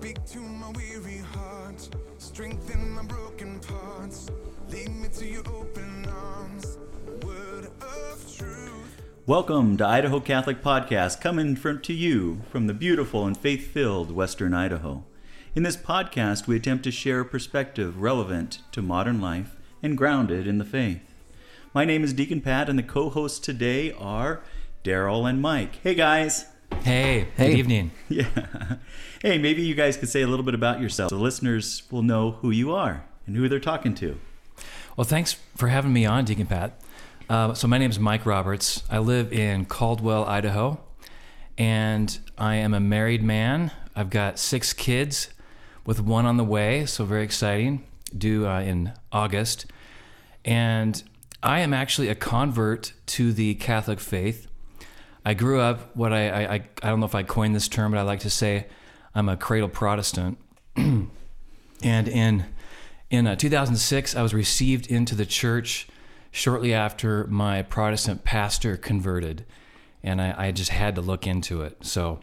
Speak to my weary heart, strengthen my broken parts. Lead me to your open arms, word of truth. Welcome to Idaho Catholic Podcast, coming from to you from the beautiful and faith-filled Western Idaho. In this podcast, we attempt to share a perspective relevant to modern life and grounded in the faith. My name is Deacon Pat, and the co-hosts today are Darrell and Mike. Hey guys. Hey, Hey. good evening. Yeah. Hey, maybe you guys could say a little bit about yourself. The listeners will know who you are and who they're talking to. Well, thanks for having me on, Deacon Pat. Uh, so, my name is Mike Roberts. I live in Caldwell, Idaho, and I am a married man. I've got six kids with one on the way, so very exciting, due uh, in August. And I am actually a convert to the Catholic faith. I grew up what I, I, I don't know if I coined this term, but I like to say I'm a cradle Protestant. and in in uh, 2006, I was received into the church shortly after my Protestant pastor converted, and I, I just had to look into it. So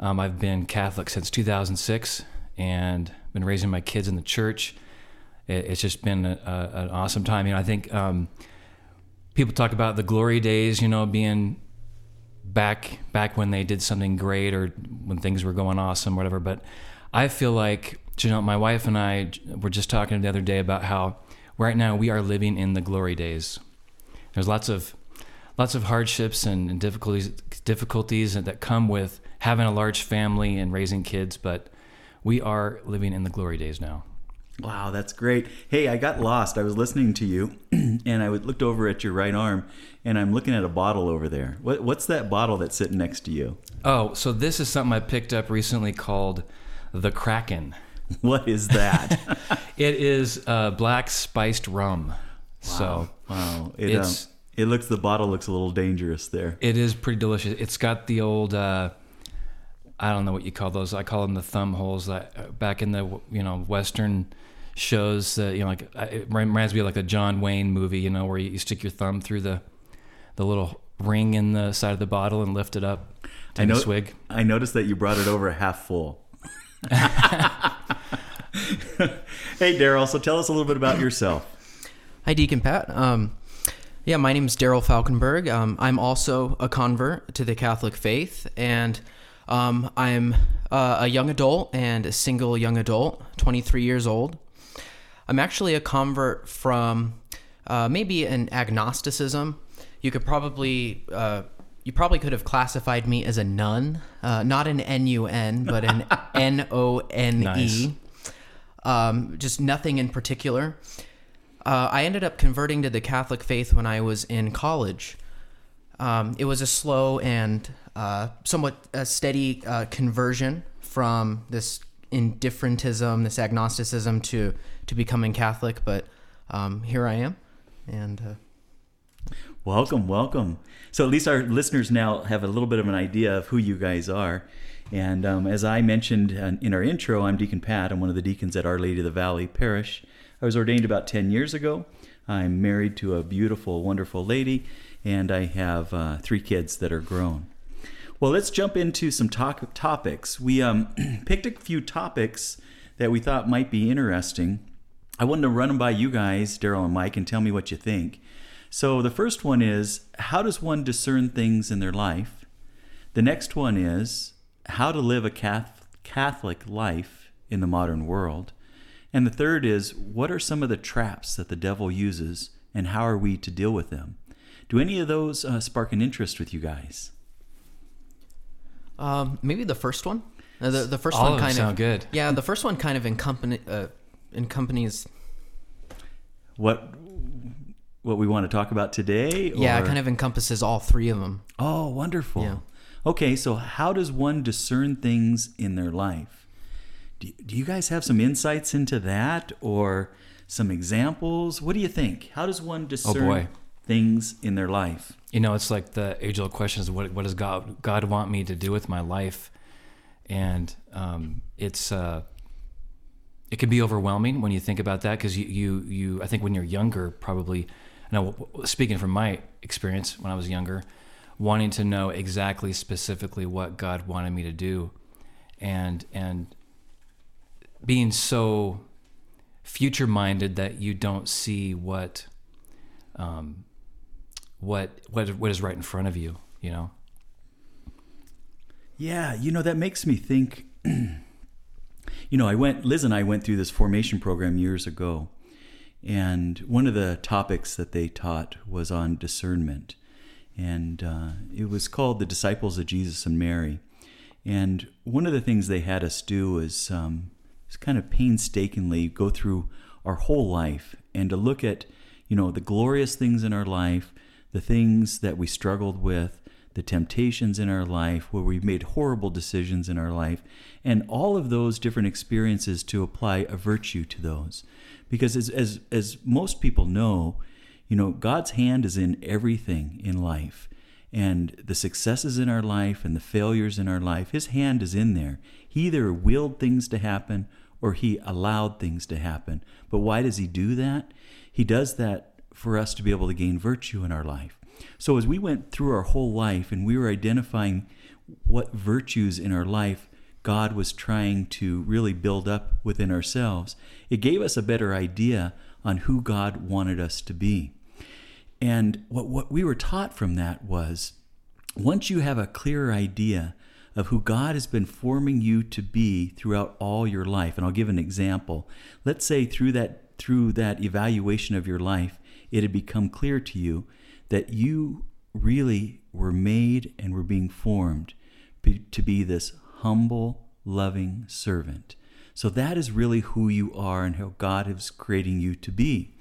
um, I've been Catholic since 2006, and been raising my kids in the church. It, it's just been a, a, an awesome time. You know, I think um, people talk about the glory days. You know, being back back when they did something great or when things were going awesome, whatever. But I feel like you know, my wife and I were just talking the other day about how right now we are living in the glory days. There's lots of lots of hardships and, difficulties difficulties that come with having a large family and raising kids, but we are living in the glory days now. Wow, that's great. Hey, I got lost. I was listening to you, and I looked over at your right arm, and I'm looking at a bottle over there. What, what's that bottle that's sitting next to you? Oh, so this is something I picked up recently called the Kraken. What is that? It is uh, black spiced rum. So wow, it, It's- um, it looks. The bottle looks a little dangerous there. it is pretty delicious. It's got the old, uh, I don't know what you call those. I call them the thumb holes. That uh, back in the you know Western shows that you know like it reminds me of like a John Wayne movie. You know where you stick your thumb through the the little ring in the side of the bottle and lift it up. Take I know. a swig. I noticed that you brought it over half full. hey, Darrell. So tell us a little bit about yourself. Hi, Deacon Pat. Um, yeah, my name is Darrell Falkenberg. Um, I'm also a convert to the Catholic faith, and um, I'm uh, a young adult and a single young adult, 23 years old. I'm actually a convert from uh, maybe an agnosticism. You could probably uh, you probably could have classified me as a nun, uh, not an N U N, but an N O N. E. Um, just nothing in particular. Uh, I ended up converting to the Catholic faith when I was in college. Um, it was a slow and uh, somewhat uh, steady uh, conversion from this indifferentism, this agnosticism, to to becoming Catholic. But um, here I am, and uh, Welcome, welcome. So at least our listeners now have a little bit of an idea of who you guys are. And um, as I mentioned uh, in our intro, I'm Deacon Pat. I'm one of the deacons at Our Lady of the Valley Parish. I was ordained about 10 years ago. I'm married to a beautiful, wonderful lady, and I have uh, three kids that are grown. Well, let's jump into some talk- topics. We um, picked a few topics that we thought might be interesting. I wanted to run them by you guys, Darrell and Mike, and tell me what you think. So the first one is how does one discern things in their life? The next one is how to live a Catholic life in the modern world. And the third is what are some of the traps that the devil uses and how are we to deal with them? Do any of those uh, spark an interest with you guys? um, maybe the first one. Uh, the the first All one of them kind sound of good. Yeah, the first one kind of encompany uh, encompanies. What what we want to talk about today? Yeah, it kind of encompasses all three of them. Oh, wonderful. Yeah. Okay, so how does one discern things in their life? Do, do you guys have some insights into that or some examples? What do you think? How does one discern Oh, boy. things in their life? You know, it's like the age-old question is what what does God God want me to do with my life? And um, it's uh, it can be overwhelming when you think about that because you, you you I think when you're younger probably I know speaking from my experience when I was younger wanting to know exactly specifically what God wanted me to do and and being so future minded that you don't see what um, what what what is right in front of you. You know. Yeah, you know that makes me think. you know, I went. Liz and I went through this formation program years ago, and one of the topics that they taught was on discernment, and uh, it was called the Disciples of Jesus and Mary. And one of the things they had us do was, um, was kind of painstakingly go through our whole life and to look at, you know, the glorious things in our life, the things that we struggled with, the temptations in our life, where we've made horrible decisions in our life, and all of those different experiences to apply a virtue to those. Because as, as, as most people know, you know, God's hand is in everything in life. And the successes in our life and the failures in our life, His hand is in there. He either willed things to happen or He allowed things to happen. But why does He do that? He does that for us to be able to gain virtue in our life. So as we went through our whole life and we were identifying what virtues in our life God was trying to really build up within ourselves, it gave us a better idea on who God wanted us to be. And what, what we were taught from that was once you have a clearer idea of who God has been forming you to be throughout all your life, and I'll give an example. Let's say through that through that evaluation of your life, it had become clear to you that you really were made and were being formed to be this humble, loving servant. So that is really who you are and how God is creating you to be.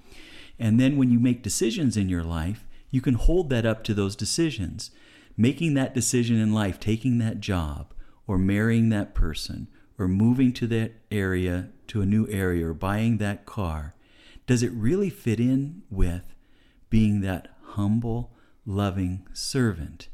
And then when you make decisions in your life, you can hold that up to those decisions. Making that decision in life, taking that job, or marrying that person, or moving to that area, to a new area, or buying that car, does it really fit in with being that humble, loving servant?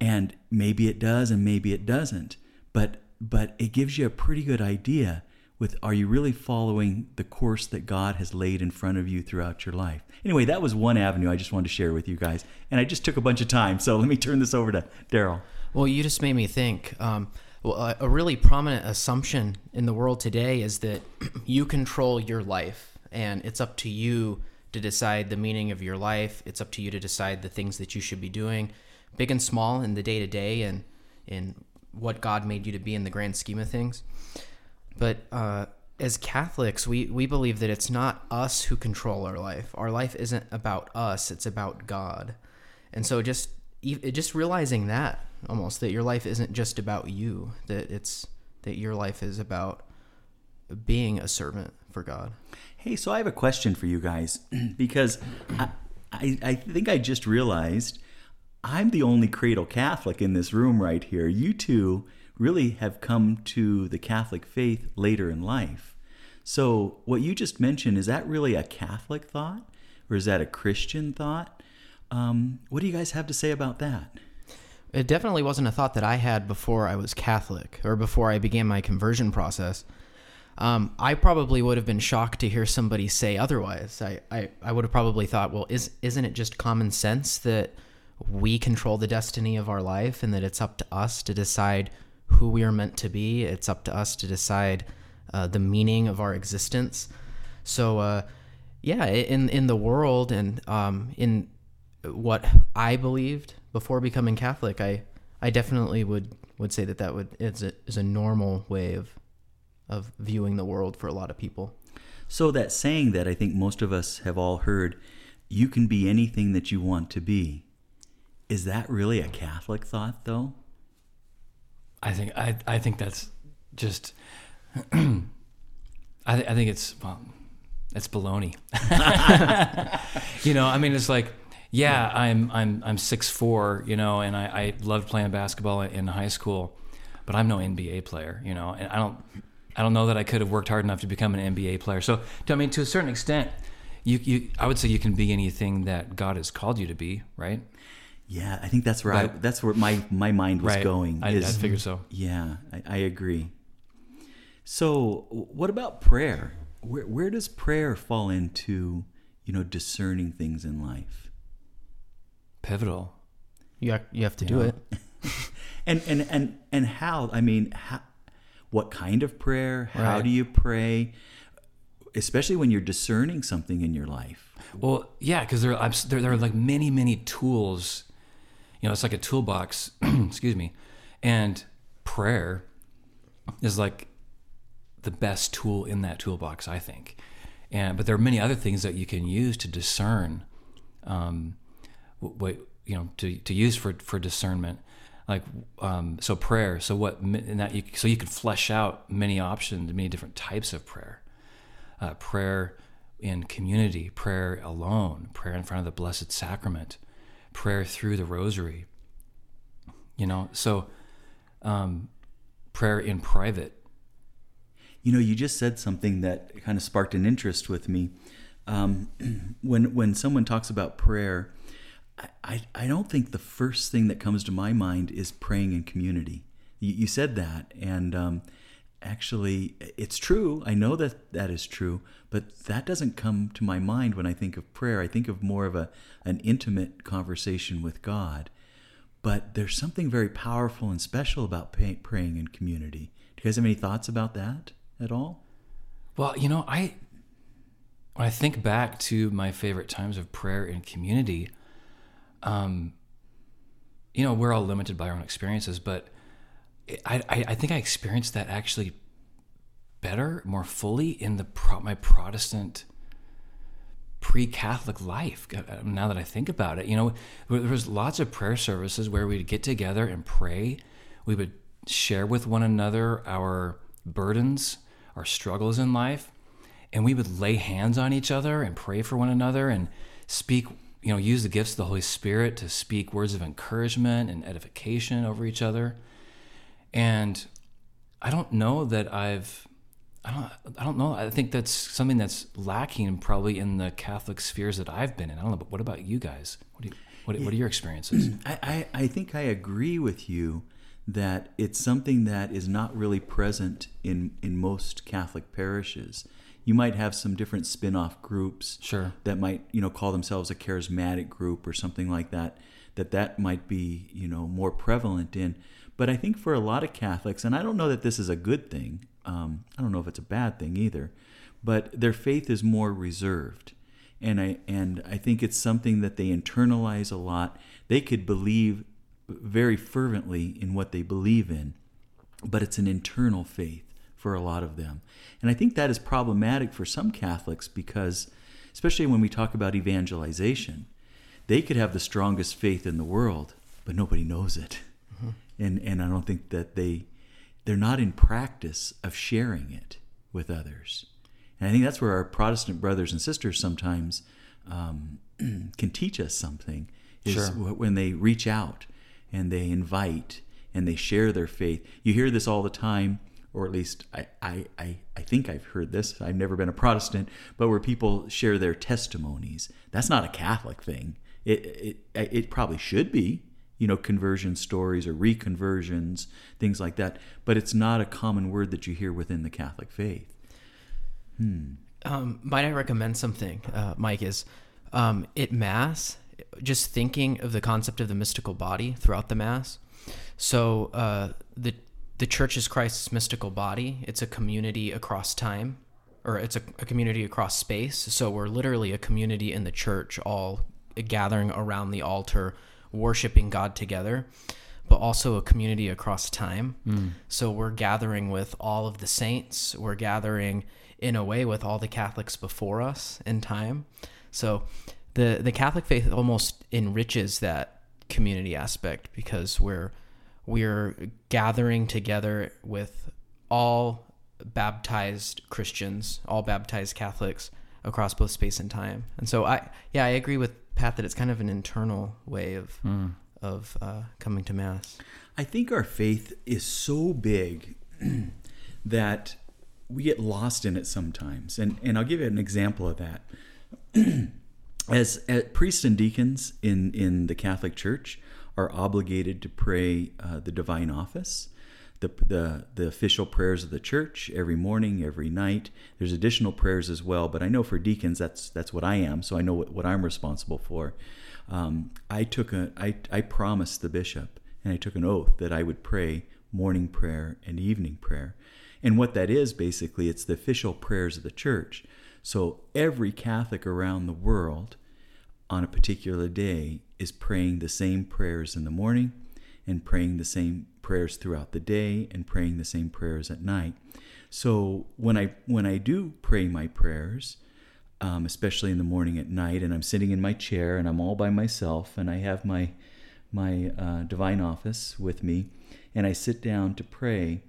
And maybe it does, and maybe it doesn't. But but it gives you a pretty good idea with are you really following the course that God has laid in front of you throughout your life? Anyway, that was one avenue I just wanted to share with you guys. And I just took a bunch of time. So let me turn this over to Darrell. Well, you just made me think. Um, well, a really prominent assumption in the world today is that you control your life, and it's up to you to decide the meaning of your life. It's up to you to decide the things that you should be doing, big and small, in the day to day, and in what God made you to be in the grand scheme of things. But uh, as Catholics, we, we believe that it's not us who control our life. Our life isn't about us; it's about God. And so, just just realizing that almost that your life isn't just about you; that it's that your life is about being a servant for God. Hey, so I have a question for you guys because I, I, I think I just realized I'm the only cradle Catholic in this room right here. You two really have come to the Catholic faith later in life. So, what you just mentioned, is that really a Catholic thought or is that a Christian thought? Um, what do you guys have to say about that? It definitely wasn't a thought that I had before I was Catholic or before I began my conversion process. Um, I probably would have been shocked to hear somebody say otherwise. I, I, I would have probably thought, well, is, isn't it just common sense that we control the destiny of our life and that it's up to us to decide who we are meant to be. It's up to us to decide uh, the meaning of our existence. So, uh, yeah, in in the world and um, in what I believed before becoming Catholic, I I definitely would would say that that would is a, is a normal way of of viewing the world for a lot of people. So that saying that I think most of us have all heard, you can be anything that you want to be. Is that really a Catholic thought though? I think I I think that's just I th- I think it's well it's baloney. you know, I mean it's like yeah, I'm I'm I'm six four, you know, and I, I loved playing basketball in high school, but I'm no NBA player, you know, and I don't I don't know that I could have worked hard enough to become an NBA player. So I mean to a certain extent, you, you I would say you can be anything that God has called you to be, right? Yeah, I think that's where I, that's where my my mind was right. going. I, is, I figure so. Yeah, I, I, agree. So, what about prayer? Where where does prayer fall into you know discerning things in life? Pivotal. You have, you have to do it. and and and and how? I mean, how, what kind of prayer, how Right. do you pray, especially when you're discerning something in your life. Well, yeah, because there, there, there are like many, many tools. You know, it's like a toolbox. excuse me, and prayer is like the best tool in that toolbox, I think. And but there are many other things that you can use to discern, um, what you know, to to use for for discernment. Like um, so, prayer. So what? And that you, so you can flesh out many options, many different types of prayer uh, prayer in community, prayer alone, prayer in front of the Blessed Sacrament, prayer through the Rosary. You know, so um, prayer in private. You know, you just said something that kind of sparked an interest with me. Um, when when someone talks about prayer, I, I, don't think the first thing that comes to my mind is praying in community. You, you said that, and um, actually, it's true. I know that that is true, but that doesn't come to my mind when I think of prayer. I think of more of a an intimate conversation with God. But there's something very powerful and special about pay, praying in community. Do you guys have any thoughts about that at all? Well, you know, I when I think back to my favorite times of prayer in community, um, you know, we're all limited by our own experiences, but I, I, I think I experienced that actually better, more fully in the pro- my Protestant pre-Catholic life. uh, Now that I think about it, you know, there was lots of prayer services where we'd get together and pray. We would share with one another our burdens, our struggles in life, and we would lay hands on each other and pray for one another and speak. You know, use the gifts of the Holy Spirit to speak words of encouragement and edification over each other. And I don't know that I've I don't I don't know. I think that's something that's lacking probably in the Catholic spheres that I've been in. I don't know, but what about you guys? What do you what, what are your experiences? I, I, I think I agree with you that it's something that is not really present in, in most Catholic parishes. You might have some different spin off groups Sure. that might, you know, call themselves a charismatic group or something like that, that that might be, you know, more prevalent in. But I think for a lot of Catholics, and I don't know that this is a good thing, um, I don't know if it's a bad thing either, but their faith is more reserved. And I, and I think it's something that they internalize a lot. They could believe very fervently in what they believe in, but it's an internal faith for a lot of them. And I think that is problematic for some Catholics because, especially when we talk about evangelization, they could have the strongest faith in the world, but nobody knows it. And, and I don't think that they, they're not in practice of sharing it with others. And I think that's where our Protestant brothers and sisters sometimes um, can teach us something is Sure. when they reach out and they invite and they share their faith. You hear this all the time, or at least I, I, I, think I've heard this. I've never been a Protestant, but where people share their testimonies. That's not a Catholic thing. It, it, it probably should be, you know, conversion stories or reconversions, things like that. But it's not a common word that you hear within the Catholic faith. Hmm. Um, might I recommend something, uh, Mike? Is um, at Mass, just thinking of the concept of the mystical body throughout the Mass. So uh, the the Church is Christ's mystical body. It's a community across time, or it's a, a community across space. So we're literally a community in the church, all gathering around the altar, worshiping God together. But also a community across time. Hmm. So we're gathering with all of the saints. We're gathering in a way with all the Catholics before us in time. So the the Catholic faith almost enriches that community aspect because we're we're gathering together with all baptized Christians, all baptized Catholics across both space and time. And so I yeah, I agree with Pat that it's kind of an internal way of of uh, coming to mass. I think our faith is so big that we get lost in it sometimes. And and I'll give you an example of that. as, as priests and deacons in in the Catholic Church are obligated to pray uh, the divine office. The, the, the official prayers of the church every morning, every night. There's additional prayers as well, but I know for deacons that's that's what I am, so I know what, what I'm responsible for. Um, I took a I, I promised the bishop and I took an oath that I would pray morning prayer and evening prayer. And what that is basically, it's the official prayers of the church. So every Catholic around the world on a particular day is praying the same prayers in the morning and praying the same prayers throughout the day and praying the same prayers at night. So when I when I do pray my prayers, um, especially in the morning at night, and I'm sitting in my chair and I'm all by myself, and I have my my uh, divine office with me, and I sit down to pray.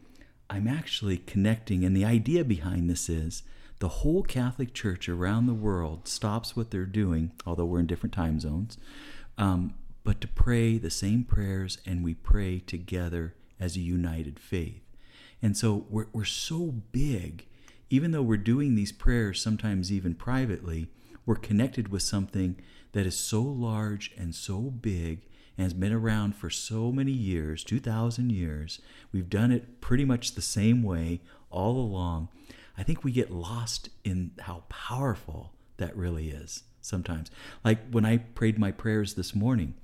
I'm actually connecting, and the idea behind this is the whole Catholic Church around the world stops what they're doing, although we're in different time zones, um, but to pray the same prayers, and we pray together as a united faith. And so we're, we're so big, even though we're doing these prayers sometimes even privately, we're connected with something that is so large and so big and has been around for so many years 2,000 years. We've done it pretty much the same way all along. I think we get lost in how powerful that really is sometimes. Like when I prayed my prayers this morning,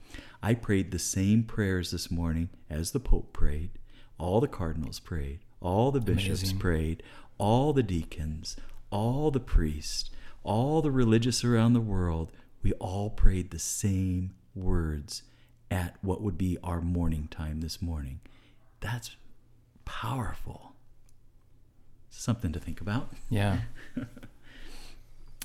I prayed the same prayers this morning as the Pope prayed, all the cardinals prayed, all the bishops Amazing. prayed, all the deacons, all the priests, all the religious around the world. We all prayed the same words at what would be our morning time this morning. That's powerful. Something to think about. Yeah.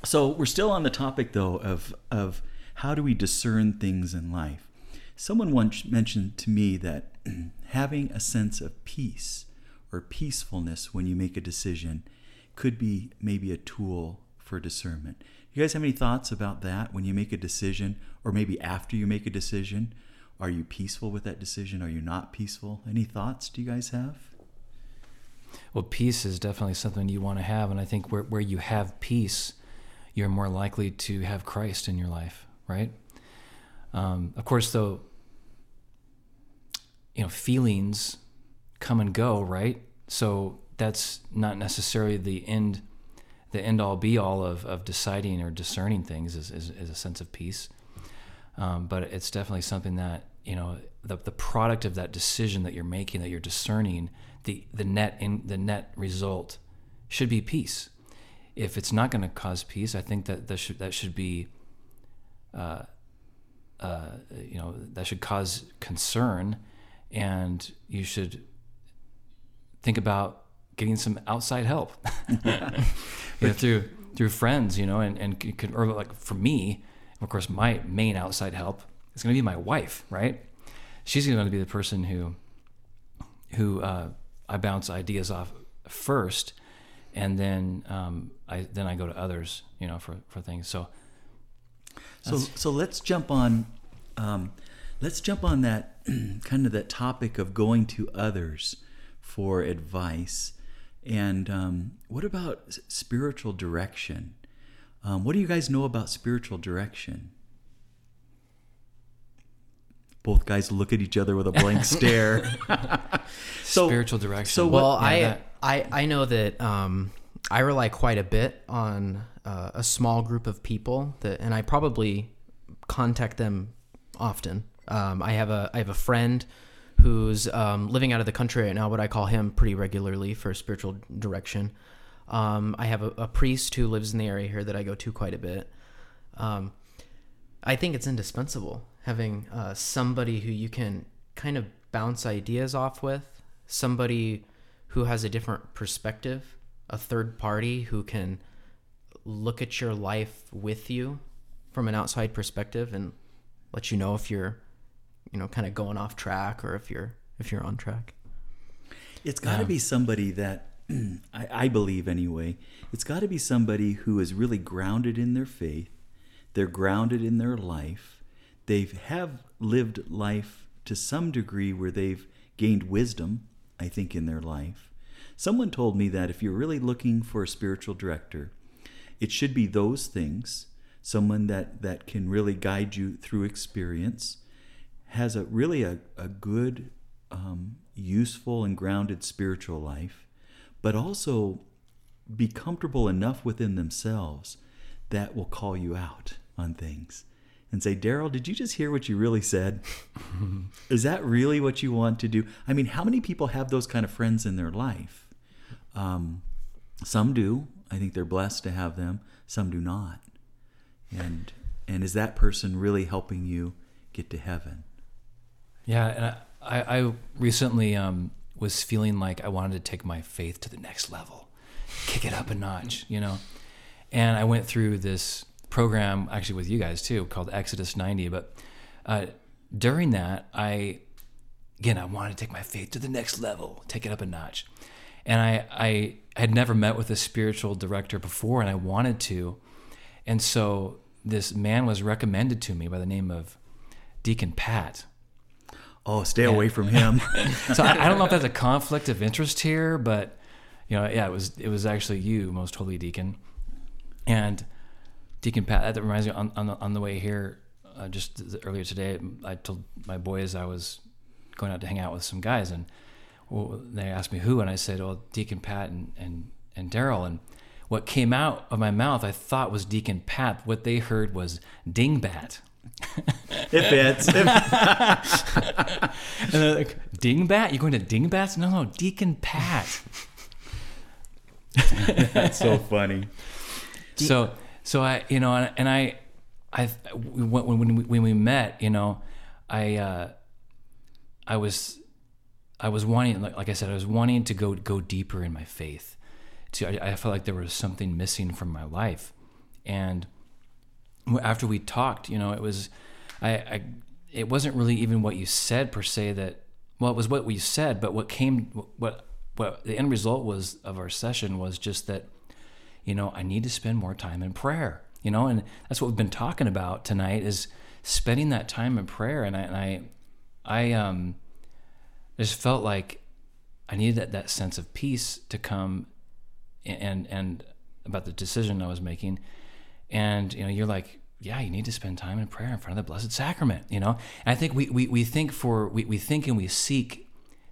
So we're still on the topic though of of how do we discern things in life. Someone once mentioned to me that having a sense of peace or peacefulness when you make a decision could be maybe a tool for discernment. You guys have any thoughts about that when you make a decision or maybe after you make a decision? Are you peaceful with that decision? Are you not peaceful? Any thoughts do you guys have? Well, peace is definitely something you want to have, and I think where where you have peace, you're more likely to have Christ in your life, right? Um, of course, though, you know, feelings come and go, right? So that's not necessarily the end, the end all be all of, of deciding or discerning things is, is, is a sense of peace. Um, but it's definitely something that, you know, the, the product of that decision that you're making, that you're discerning, the, the net in the net result should be peace. If it's not going to cause peace, I think that that should, that should be, uh, uh, you know, that should cause concern. And you should think about getting some outside help. You know, through through friends, you know, and and or like for me, of course, my main outside help is going to be my wife, right? She's going to be the person who who uh, I bounce ideas off first, and then um, I then I go to others, you know, for for things. So So so let's jump on um, let's jump on that kind of that topic of going to others for advice. And um, what about spiritual direction? Um, what do you guys know about spiritual direction? Both guys look at each other with a blank stare. so spiritual direction. so what- Well, Yeah, I, that- I I know that um, I rely quite a bit on uh, a small group of people that, and I probably contact them often. Um, I have a I have a friend who's um, living out of the country right now, but I call him pretty regularly for spiritual direction. Um, I have a, a priest who lives in the area here that I go to quite a bit. Um, I think it's indispensable having uh, somebody who you can kind of bounce ideas off with, somebody who has a different perspective, a third party who can look at your life with you from an outside perspective and let you know if you're, you know, kind of going off track or if you're if you're on track. It's got to be somebody that I, I believe anyway. It's got to be somebody who is really grounded in their faith. They're grounded in their life. They have lived life to some degree where they've gained wisdom. I think in their life. Someone told me that if you're really looking for a spiritual director, it should be those things. Someone that that can really guide you through experience has a really a, a good um, useful and grounded spiritual life, but also be comfortable enough within themselves that will call you out on things and say, Darrell, did you just hear what you really said? Is that really what you want to do? I mean, how many people have those kind of friends in their life? Um, some do. I think they're blessed to have them. Some do not. And and is that person really helping you get to heaven? Yeah, and I, I, recently um, was feeling like I wanted to take my faith to the next level, kick it up a notch, you know. And I went through this program actually with you guys too, called Exodus 90. But uh, during that, I again I wanted to take my faith to the next level, take it up a notch. And I I had never met with a spiritual director before, and I wanted to. And so this man was recommended to me by the name of Deacon Pat. Oh, stay away from him. so I, I, don't know if that's a conflict of interest here, but you know, yeah, it was it was actually you, most holy deacon, and Deacon Pat. That reminds me on on the, on the way here, uh, just earlier today, I told my boys I was going out to hang out with some guys, and well, they asked me who, and I said, "Well, Deacon Pat and and and Darrell." And what came out of my mouth, I thought was Deacon Pat. What they heard was Dingbat. it fits. and they're like, Dingbat? You're going to Dingbats? No, no, Deacon Pat. That's so funny. So, so I, you know, and I, I, when, when we, when we met, you know, I, uh, I was, I was wanting, like, I said, I was wanting to go, go deeper in my faith. To, I, I felt like there was something missing from my life. And after we talked, you know, it was, I, I, it wasn't really even what you said per se that, well, it was what we said, but what came, what, what the end result was of our session was just that, you know, I need to spend more time in prayer, you know, and that's what we've been talking about tonight is spending that time in prayer. And I, and I, I, um, just felt like I needed that, that sense of peace to come and, and about the decision I was making. And you know you're like yeah you need to spend time in prayer in front of the blessed sacrament you know? And i think we, we, we think for we, we think and we seek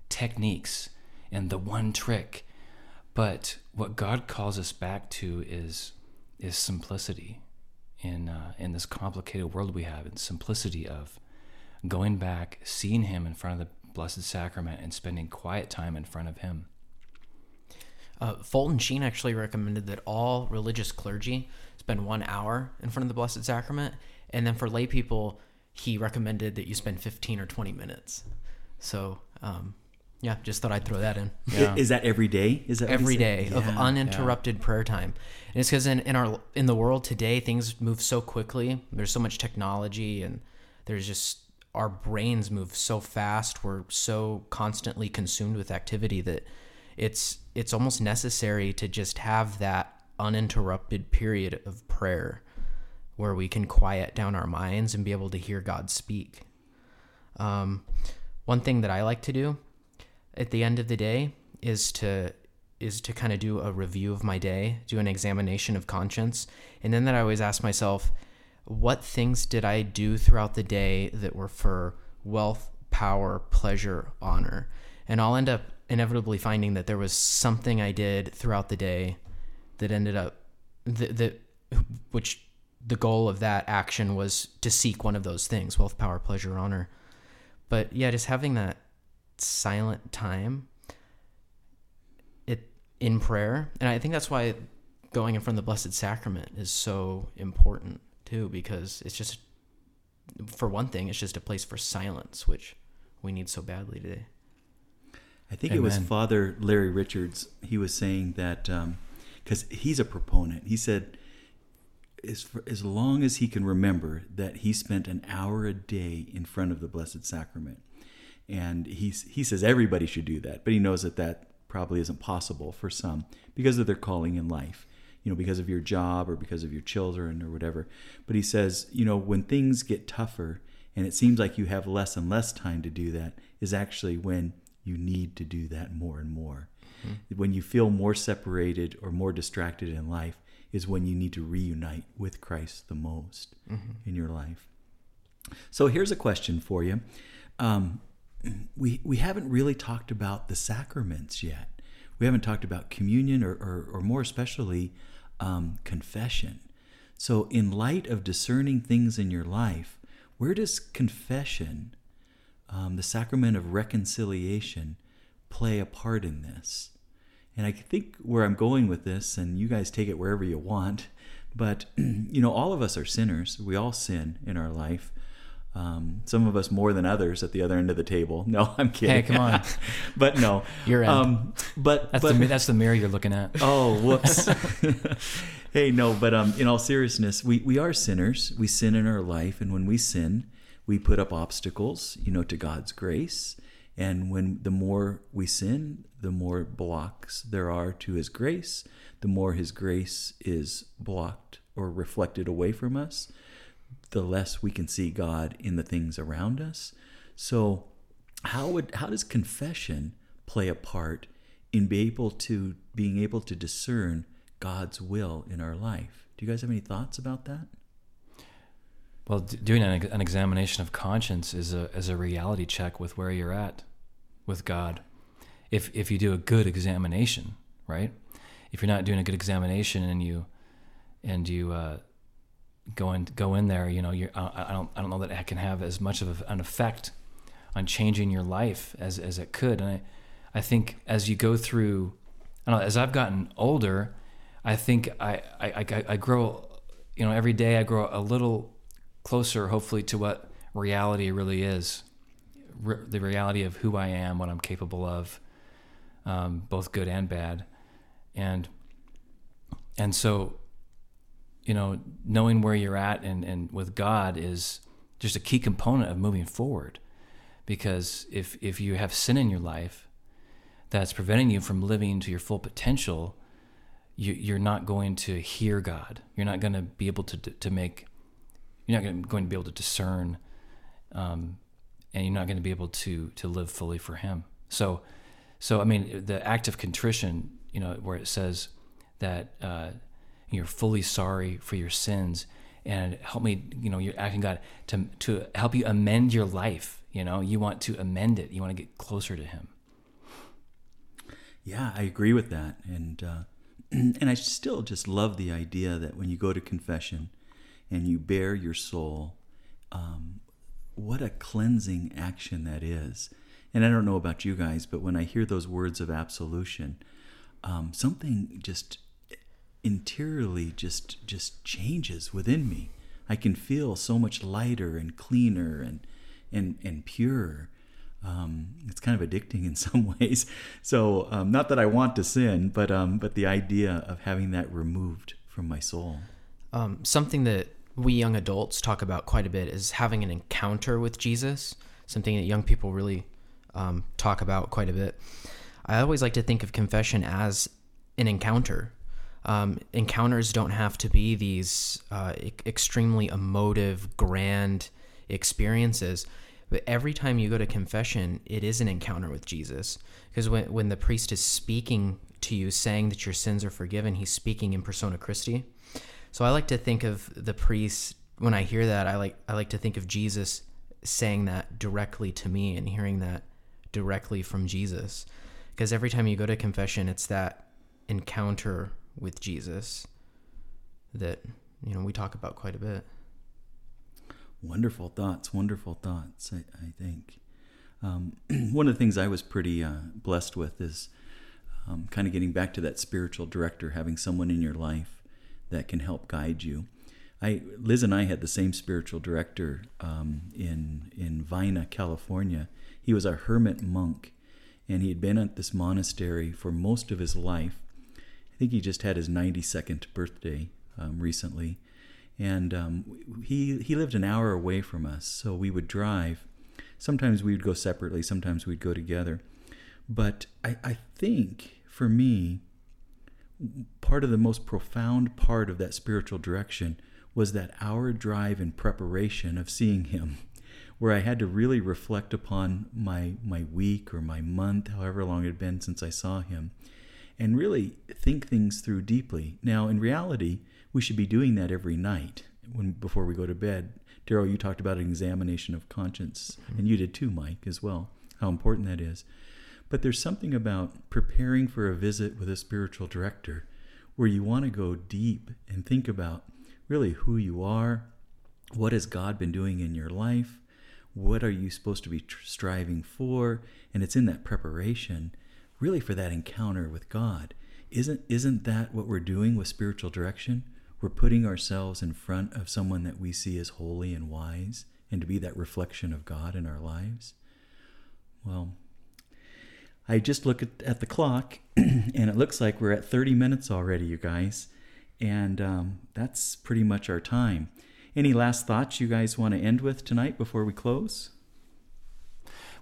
techniques and the one trick but what god calls us back to is is simplicity in uh, in this complicated world we have and simplicity of going back seeing him in front of the blessed sacrament and spending quiet time in front of him uh, Fulton Sheen actually recommended that all religious clergy spend one hour in front of the Blessed Sacrament, and then for lay people, he recommended that you spend 15 or 20 minutes. So, um, yeah, just thought I'd throw that in. Yeah. Is that every day? Is that every day yeah. of uninterrupted yeah. prayer time? And it's because in, in our in the world today, things move so quickly. There's so much technology, and there's just our brains move so fast. We're so constantly consumed with activity that it's it's almost necessary to just have that uninterrupted period of prayer where we can quiet down our minds and be able to hear God speak. Um, one thing that I like to do at the end of the day is to is to kind of do a review of my day, do an examination of conscience, and then that I always ask myself, what things did I do throughout the day that were for wealth, power, pleasure, honor? And I'll end up inevitably finding that there was something I did throughout the day that ended up that, that which the goal of that action was to seek one of those things wealth power pleasure honor but yeah just having that silent time it in prayer and i think that's why going in front of the blessed sacrament is so important too because it's just for one thing it's just a place for silence which we need so badly today I think Amen. it was Father Larry Richards. He was saying that because um, he's a proponent. He said, as, for, as long as he can remember that he spent an hour a day in front of the Blessed Sacrament. And he, he says everybody should do that, but he knows that that probably isn't possible for some because of their calling in life, you know, because of your job or because of your children or whatever. But he says, you know, when things get tougher and it seems like you have less and less time to do that, is actually when you need to do that more and more. Mm-hmm. When you feel more separated or more distracted in life, is when you need to reunite with Christ the most mm-hmm. in your life. So here's a question for you. Um, we we haven't really talked about the sacraments yet. We haven't talked about communion or, or, or more especially um, confession. So, in light of discerning things in your life, where does confession, um, the sacrament of reconciliation, play a part in this? And I think where I'm going with this, and you guys take it wherever you want, but you know, all of us are sinners. We all sin in our life. Um, some of us more than others at the other end of the table. No, I'm kidding. Hey, come on. but no, Your end. Um, but That's but, the that's the mirror you're looking at. Oh, whoops. hey, no, but um, in all seriousness, we, we are sinners. We sin in our life, and when we sin, we put up obstacles, you know, to God's grace. And when the more we sin, the more blocks there are to His grace, the more His grace is blocked or reflected away from us, the less we can see God in the things around us. So, how would how does confession play a part in be able to being able to discern God's will in our life? Do you guys have any thoughts about that? Well, d- doing an, an examination of conscience is a is a reality check with where you're at with God. If if you do a good examination, right? If you're not doing a good examination and you and you uh, go in go in there, you know, you're, I, I don't I don't know that it can have as much of an effect on changing your life as as it could. And I I think as you go through, I know, as I've gotten older, I think I I, I, I grow, you know, every day I grow a little closer, hopefully, to what reality really is, Re- the reality of who I am, what I'm capable of, um, both good and bad, and and so, you know, knowing where you're at and and with God is just a key component of moving forward, because if if you have sin in your life that's preventing you from living to your full potential, you, you're not going to hear God. You're not going to be able to to make you're not going to, be able to discern um, and you're not going to be able to to live fully for him so so i mean the act of contrition you know where it says that uh, you're fully sorry for your sins and help me you know you're asking god to to help you amend your life you know? You want to amend it. You want to get closer to him. Yeah, I agree with that, and uh, and I still just love the idea that when you go to confession and you bare your soul, um, what a cleansing action that is. And I don't know about you guys, but when I hear those words of absolution, um, something just interiorly just just changes within me. I can feel so much lighter and cleaner and and and pure. Um, it's kind of addicting in some ways. So um, not that I want to sin, but um, but the idea of having that removed from my soul. Um, something that we young adults talk about quite a bit is having an encounter with Jesus. Something that young people really um, talk about quite a bit. I always like to think of confession as an encounter. Um, encounters don't have to be these uh, e- extremely emotive, grand experiences. But every time you go to confession, it is an encounter with Jesus. Because when, when the priest is speaking to you, saying that your sins are forgiven, he's speaking in persona Christi. So I like to think of the priest when I hear that. I like I like to think of Jesus saying that directly to me and hearing that directly from Jesus. Because every time you go to confession, it's that encounter with Jesus that you know we talk about quite a bit. Wonderful thoughts, wonderful thoughts. I, I think um, one of the things I was pretty uh, blessed with is um, kind of getting back to that spiritual director, having someone in your life that can help guide you. I Liz and I had the same spiritual director um, in in Vina, California. He was a hermit monk, and he had been at this monastery for most of his life. I think he just had his 92nd birthday um, recently, and um, he he lived an hour away from us, so we would drive. Sometimes we would go separately, sometimes we'd go together. But I, I think for me, part of the most profound part of that spiritual direction was that hour drive in preparation of seeing him, where I had to really reflect upon my my week or my month, however long it had been since I saw him, and really think things through deeply. Now, in reality, we should be doing that every night when before we go to bed. Darrell, you talked about an examination of conscience, mm-hmm. and you did too, Mike, as well. How important that is. But there's something about preparing for a visit with a spiritual director where you want to go deep and think about really who you are. What has God been doing in your life? What are you supposed to be tr- striving for? And it's in that preparation, really, for that encounter with God. Isn't, isn't that what we're doing with spiritual direction? We're putting ourselves in front of someone that we see as holy and wise and to be that reflection of God in our lives. Well, I just look at, at the clock and it looks like we're at 30 minutes already, you guys. And um, that's pretty much our time. Any last thoughts you guys want to end with tonight before we close?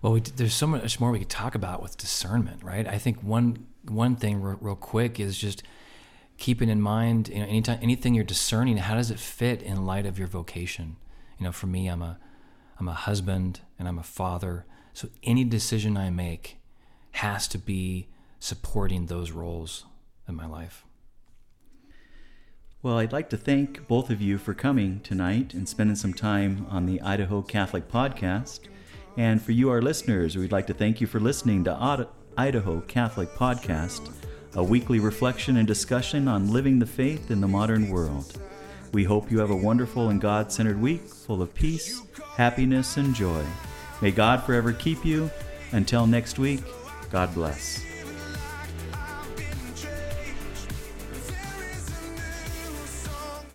Well, we, there's so much more we could talk about with discernment, right? I think one one thing real, real quick is just keeping in mind, you know, anytime anything you're discerning, how does it fit in light of your vocation? You know, for me, I'm a I'm a husband and I'm a father, so any decision I make has to be supporting those roles in my life. Well, I'd like to thank both of you for coming tonight and spending some time on the Idaho Catholic Podcast. And for you, our listeners, we'd like to thank you for listening to Idaho Catholic Podcast, a weekly reflection and discussion on living the faith in the modern world. We hope you have a wonderful and God centered week full of peace, happiness, and joy. May God forever keep you. Until next week, God bless.